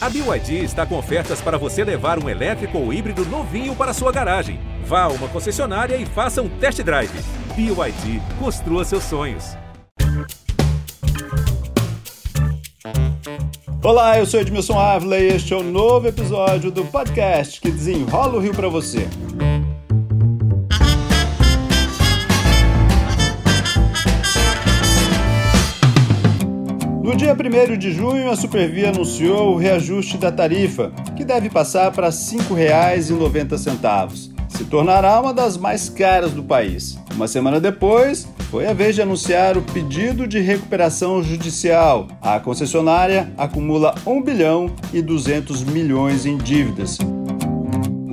A BYD está com ofertas para você levar um elétrico ou híbrido novinho para sua garagem. Vá a uma concessionária e faça um test drive. BYD, construa seus sonhos. Olá, eu sou Edmilson Ávila e este é o um novo episódio do podcast que desenrola o Rio para você. Dia 1 de junho, a Supervia anunciou o reajuste da tarifa, que deve passar para R$ 5,90. Se tornará uma das mais caras do país. Uma semana depois, foi a vez de anunciar o pedido de recuperação judicial. A concessionária acumula 1 bilhão e 200 milhões em dívidas.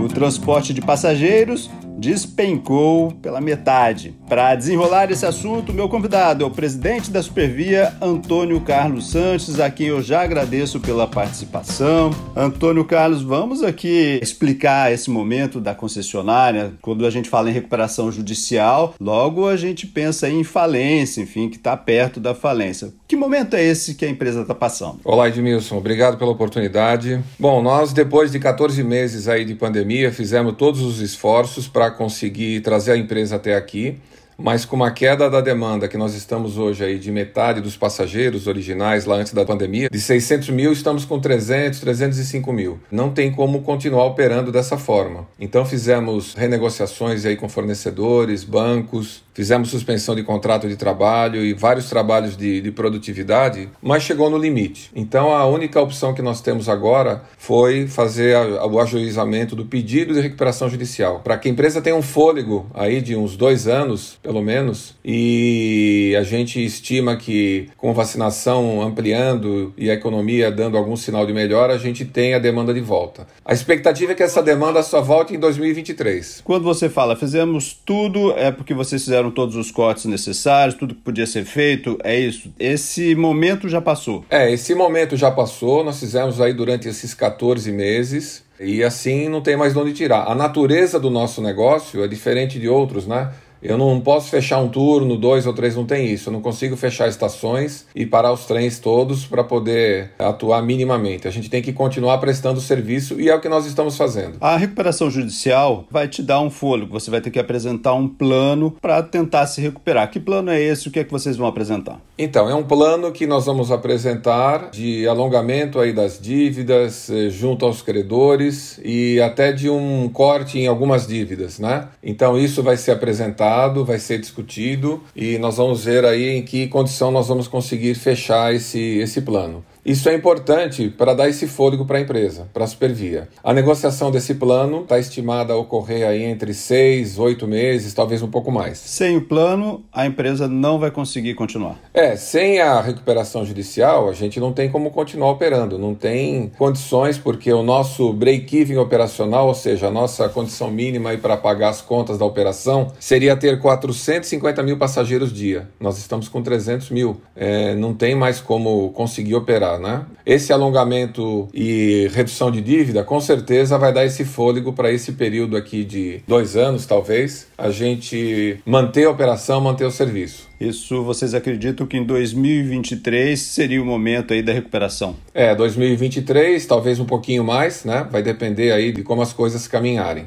O transporte de passageiros despencou pela metade. Para desenrolar esse assunto, meu convidado é o presidente da Supervia, Antônio Carlos Santos, a quem eu já agradeço pela participação. Antônio Carlos, vamos aqui explicar esse momento da concessionária. Quando a gente fala em recuperação judicial, logo a gente pensa em falência, enfim, que está perto da falência. Que momento é esse que a empresa está passando? Olá, Edmilson. Obrigado pela oportunidade. Bom, nós, depois de 14 meses aí de pandemia, fizemos todos os esforços para conseguir trazer a empresa até aqui, mas com uma queda da demanda que nós estamos hoje aí de metade dos passageiros originais lá antes da pandemia, de 600 mil estamos com 300, 305 mil. Não tem como continuar operando dessa forma. Então fizemos renegociações aí com fornecedores, bancos, Fizemos suspensão de contrato de trabalho e vários trabalhos de, de, produtividade, mas chegou no limite. Então a única opção que nós temos agora foi fazer a, o ajuizamento do pedido de recuperação judicial, para que a empresa tenha um fôlego aí de uns dois anos, pelo menos, e a gente estima que com vacinação ampliando e a economia dando algum sinal de melhora, a gente tem a demanda de volta. A expectativa é que essa demanda só volte em 2023. Quando você fala fizemos tudo, é porque vocês fizeram fizeram todos os cortes necessários, tudo que podia ser feito, é isso. Esse momento já passou. É, esse momento já passou, nós fizemos aí durante esses 14 meses. E assim não tem mais de onde tirar. A natureza do nosso negócio é diferente de outros, né? Eu não posso fechar um turno, dois ou três, não tem isso. Eu não consigo fechar estações e parar os trens todos para poder atuar minimamente. A gente tem que continuar prestando serviço e é o que nós estamos fazendo. A recuperação judicial vai te dar um fôlego. Você vai ter que apresentar um plano para tentar se recuperar. Que plano é esse? O que é que vocês vão apresentar? Então, é um plano que nós vamos apresentar de alongamento aí das dívidas eh, junto aos credores e até de um corte em algumas dívidas, né? Então, isso vai ser apresentado vai ser discutido e nós vamos ver aí em que condição nós vamos conseguir fechar esse, esse plano. Isso é importante para dar esse fôlego para a empresa, para a Supervia. A negociação desse plano está estimada a ocorrer aí entre seis, oito meses, talvez um pouco mais. Sem o plano, a empresa não vai conseguir continuar. É, sem a recuperação judicial, a gente não tem como continuar operando, não tem condições, porque o nosso break-even operacional, ou seja, a nossa condição mínima para pagar as contas da operação, seria ter 450 mil passageiros dia. Nós estamos com 300 mil. É, não tem mais como conseguir operar né? Esse alongamento e redução de dívida, com certeza, vai dar esse fôlego para esse período aqui de dois anos, talvez, a gente manter a operação, manter o serviço. Isso vocês acreditam que em 2023 seria o momento aí da recuperação? É, 2023, talvez um pouquinho mais, né? Vai depender aí de como as coisas caminharem.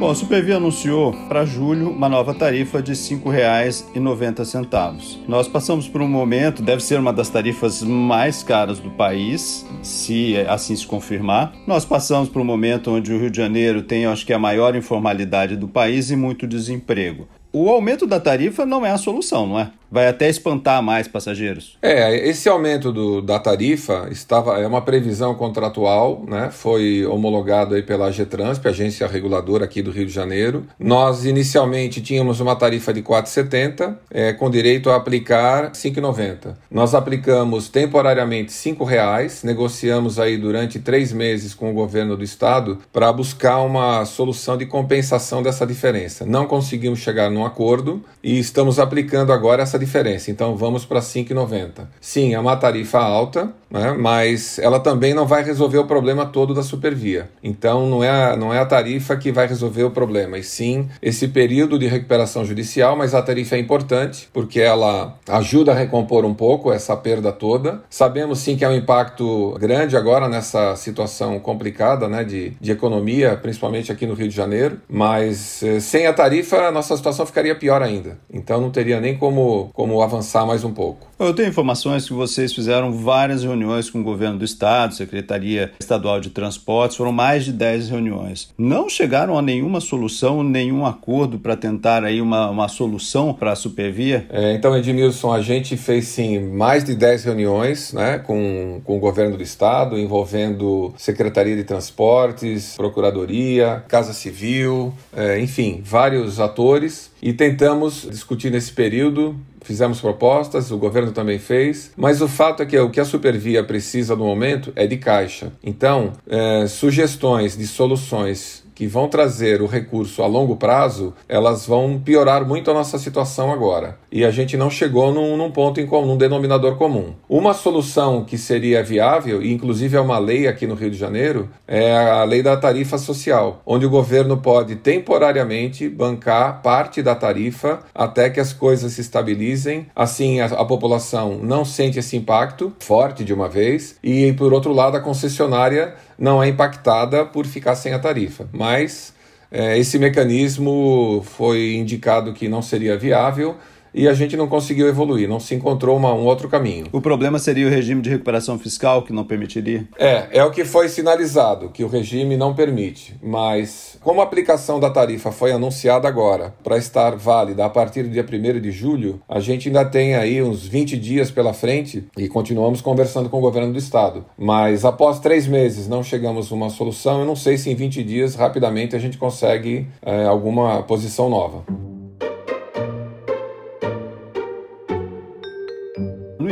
Bom, a Supervia anunciou para julho uma nova tarifa de R$ 5,90. Nós passamos por um momento, deve ser uma das tarifas mais caras do país, se assim se confirmar. Nós passamos por um momento onde o Rio de Janeiro tem, acho que, a maior informalidade do país e muito desemprego. O aumento da tarifa não é a solução, não é? Vai até espantar mais passageiros. É, esse aumento do, da tarifa estava é uma previsão contratual, né? Foi homologado aí pela Getransp, agência reguladora aqui do Rio de Janeiro. Nós inicialmente tínhamos uma tarifa de 4,70 é, com direito a aplicar 5,90. Nós aplicamos temporariamente R$ reais, negociamos aí durante três meses com o governo do estado para buscar uma solução de compensação dessa diferença. Não conseguimos chegar num acordo e estamos aplicando agora essa diferença. Então vamos para 5,90. Sim, é uma tarifa alta, né, mas ela também não vai resolver o problema todo da supervia. Então não é, a, não é a tarifa que vai resolver o problema, e sim esse período de recuperação judicial, mas a tarifa é importante porque ela ajuda a recompor um pouco essa perda toda. Sabemos sim que é um impacto grande agora nessa situação complicada né, de, de economia, principalmente aqui no Rio de Janeiro, mas eh, sem a tarifa a nossa situação ficaria pior ainda. Então não teria nem como, como avançar mais um pouco. Eu tenho informações que vocês fizeram várias reuniões com o governo do estado, Secretaria Estadual de Transportes, foram mais de 10 reuniões. Não chegaram a nenhuma solução, nenhum acordo para tentar aí uma, uma solução para a Supervia? É, então, Edmilson, a gente fez sim mais de 10 reuniões né, com, com o governo do estado, envolvendo Secretaria de Transportes, Procuradoria, Casa Civil, é, enfim, vários atores e tentamos discutir nesse período fizemos propostas, o governo também fez, mas o fato é que o que a Supervia precisa no momento é de caixa. Então, é, sugestões de soluções que vão trazer o recurso a longo prazo, elas vão piorar muito a nossa situação agora. E a gente não chegou num, num ponto em comum, num denominador comum. Uma solução que seria viável, e inclusive é uma lei aqui no Rio de Janeiro, é a lei da tarifa social, onde o governo pode temporariamente bancar parte da tarifa até que as coisas se estabilizem. Assim, a, a população não sente esse impacto forte de uma vez, e por outro lado, a concessionária não é impactada por ficar sem a tarifa. Mas é, esse mecanismo foi indicado que não seria viável e a gente não conseguiu evoluir, não se encontrou uma, um outro caminho. O problema seria o regime de recuperação fiscal que não permitiria? É, é o que foi sinalizado, que o regime não permite. Mas, como a aplicação da tarifa foi anunciada agora para estar válida a partir do dia 1 de julho, a gente ainda tem aí uns 20 dias pela frente e continuamos conversando com o governo do estado. Mas após três meses não chegamos a uma solução, eu não sei se em 20 dias rapidamente a gente consegue é, alguma posição nova.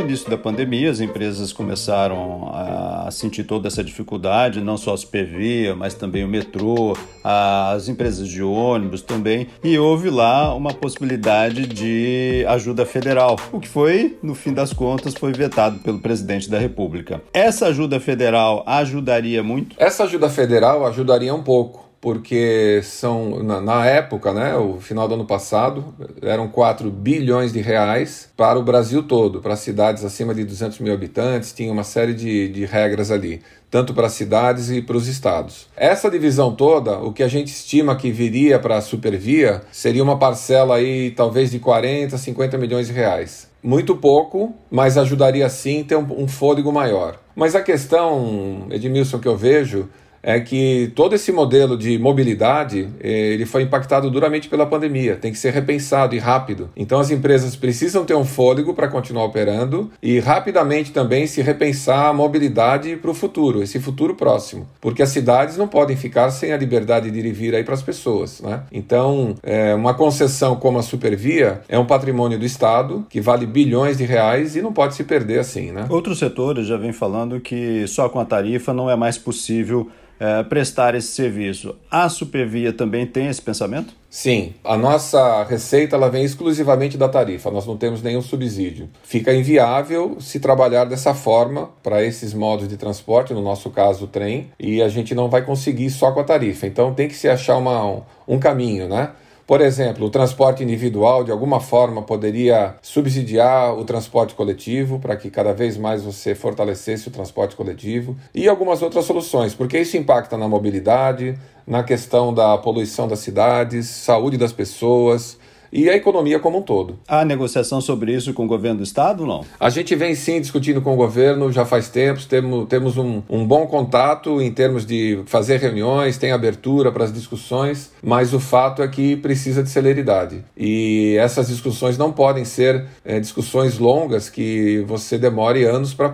Início da pandemia, as empresas começaram a sentir toda essa dificuldade, não só a Supervia, mas também o metrô, as empresas de ônibus também, e houve lá uma possibilidade de ajuda federal, o que foi, no fim das contas, foi vetado pelo presidente da República. Essa ajuda federal ajudaria muito? Essa ajuda federal ajudaria um pouco porque são na, na, época, né, o final do ano passado, eram 4 bilhões de reais para o Brasil todo, para cidades acima de 200 mil habitantes, tinha uma série de, de regras ali, tanto para cidades e para os estados. Essa divisão toda, o que a gente estima que viria para a Supervia, seria uma parcela aí talvez de 40, 50 milhões de reais. Muito pouco, mas ajudaria sim ter um, um fôlego maior. Mas a questão, Edmilson, que eu vejo é que todo esse modelo de mobilidade eh, ele foi impactado duramente pela pandemia, tem que ser repensado e rápido. Então as empresas precisam ter um fôlego para continuar operando e rapidamente também se repensar a mobilidade para o futuro, esse futuro próximo, porque as cidades não podem ficar sem a liberdade de ir e vir aí para as pessoas, né? Então é, uma concessão como a Supervia é um patrimônio do Estado que vale bilhões de reais e não pode se perder assim, né? Outros setores já vêm falando que só com a tarifa não é mais possível é, prestar esse serviço. A Supervia também tem esse pensamento? Sim, a nossa receita ela vem exclusivamente da tarifa, nós não temos nenhum subsídio. Fica inviável se trabalhar dessa forma para esses modos de transporte, no nosso caso o trem, e a gente não vai conseguir só com a tarifa. Então tem que se achar uma, um, um caminho, né? Por exemplo, o transporte individual de alguma forma poderia subsidiar o transporte coletivo para que cada vez mais você fortalecesse o transporte coletivo e algumas outras soluções, porque isso impacta na mobilidade, na questão da poluição das cidades, saúde das pessoas, e a economia como um todo. Há negociação sobre isso com o governo do Estado ou não? A gente vem sim discutindo com o governo já faz tempo, temos, temos um, um bom contato em termos de fazer reuniões, tem abertura para as discussões, mas o fato é que precisa de celeridade. E essas discussões não podem ser é, discussões longas que você demore anos para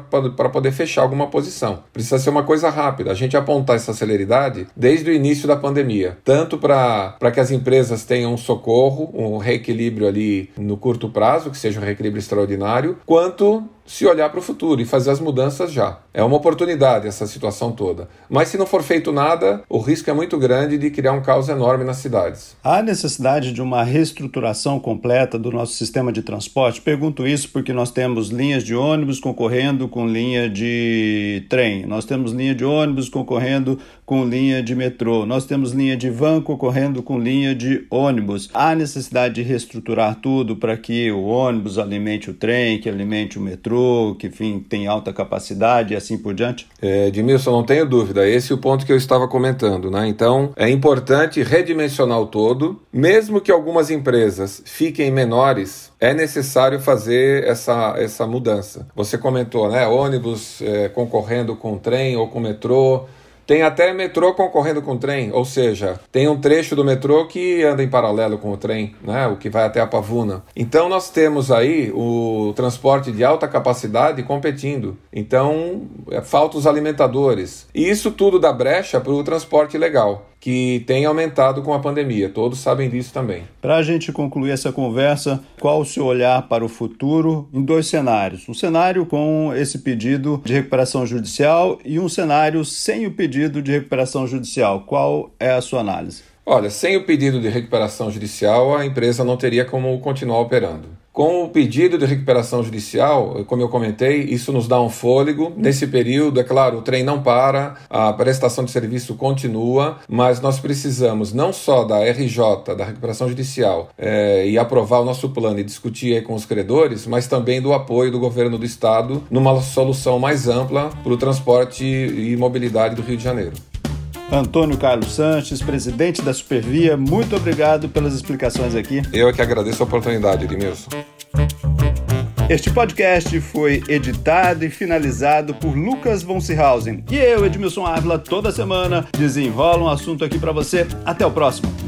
poder fechar alguma posição. Precisa ser uma coisa rápida. A gente apontar essa celeridade desde o início da pandemia, tanto para que as empresas tenham um socorro, um reequilíbrio ali no curto prazo, que seja um reequilíbrio extraordinário, quanto se olhar para o futuro e fazer as mudanças já. É uma oportunidade essa situação toda. Mas se não for feito nada, o risco é muito grande de criar um caos enorme nas cidades. Há necessidade de uma reestruturação completa do nosso sistema de transporte? Pergunto isso porque nós temos linhas de ônibus concorrendo com linha de trem, nós temos linha de ônibus concorrendo com linha de metrô, nós temos linha de van concorrendo com linha de ônibus. Há necessidade de reestruturar tudo para que o ônibus alimente o trem, que alimente o metrô, que enfim, tem alta capacidade e assim por diante? É, Edmilson, não tenho dúvida. Esse é o ponto que eu estava comentando. Né? Então, é importante redimensionar o todo, mesmo que algumas empresas fiquem menores, é necessário fazer essa, essa mudança. Você comentou, né? Ônibus é, concorrendo com trem ou com metrô. Tem até metrô concorrendo com trem, ou seja, tem um trecho do metrô que anda em paralelo com o trem, né, o que vai até a Pavuna. Então nós temos aí o transporte de alta capacidade competindo. Então é, falta os alimentadores. E isso tudo dá brecha para o transporte legal que tem aumentado com a pandemia. Todos sabem disso também. Para a gente concluir essa conversa, qual o seu olhar para o futuro em dois cenários? Um cenário com esse pedido de recuperação judicial e um cenário sem o pedido de recuperação judicial. Qual é a sua análise? Olha, sem o pedido de recuperação judicial, a empresa não teria como continuar operando. Com o pedido de recuperação judicial, como eu comentei, isso nos dá um fôlego. Nesse período, é claro, o trem não para, a prestação de serviço continua, mas nós precisamos não só da RJ, da recuperação judicial, é, e aprovar o nosso plano e discutir com os credores, mas também do apoio do governo do estado numa solução mais ampla para o transporte e mobilidade do Rio de Janeiro. Antônio Carlos Sanches, presidente da Supervia, muito obrigado pelas explicações aqui. Eu é que agradeço a oportunidade, Edmilson. Este podcast foi editado e finalizado por Lucas von Seehausen. E eu, Edmilson Ávila, toda semana desenrola um assunto aqui para você. Até o próximo.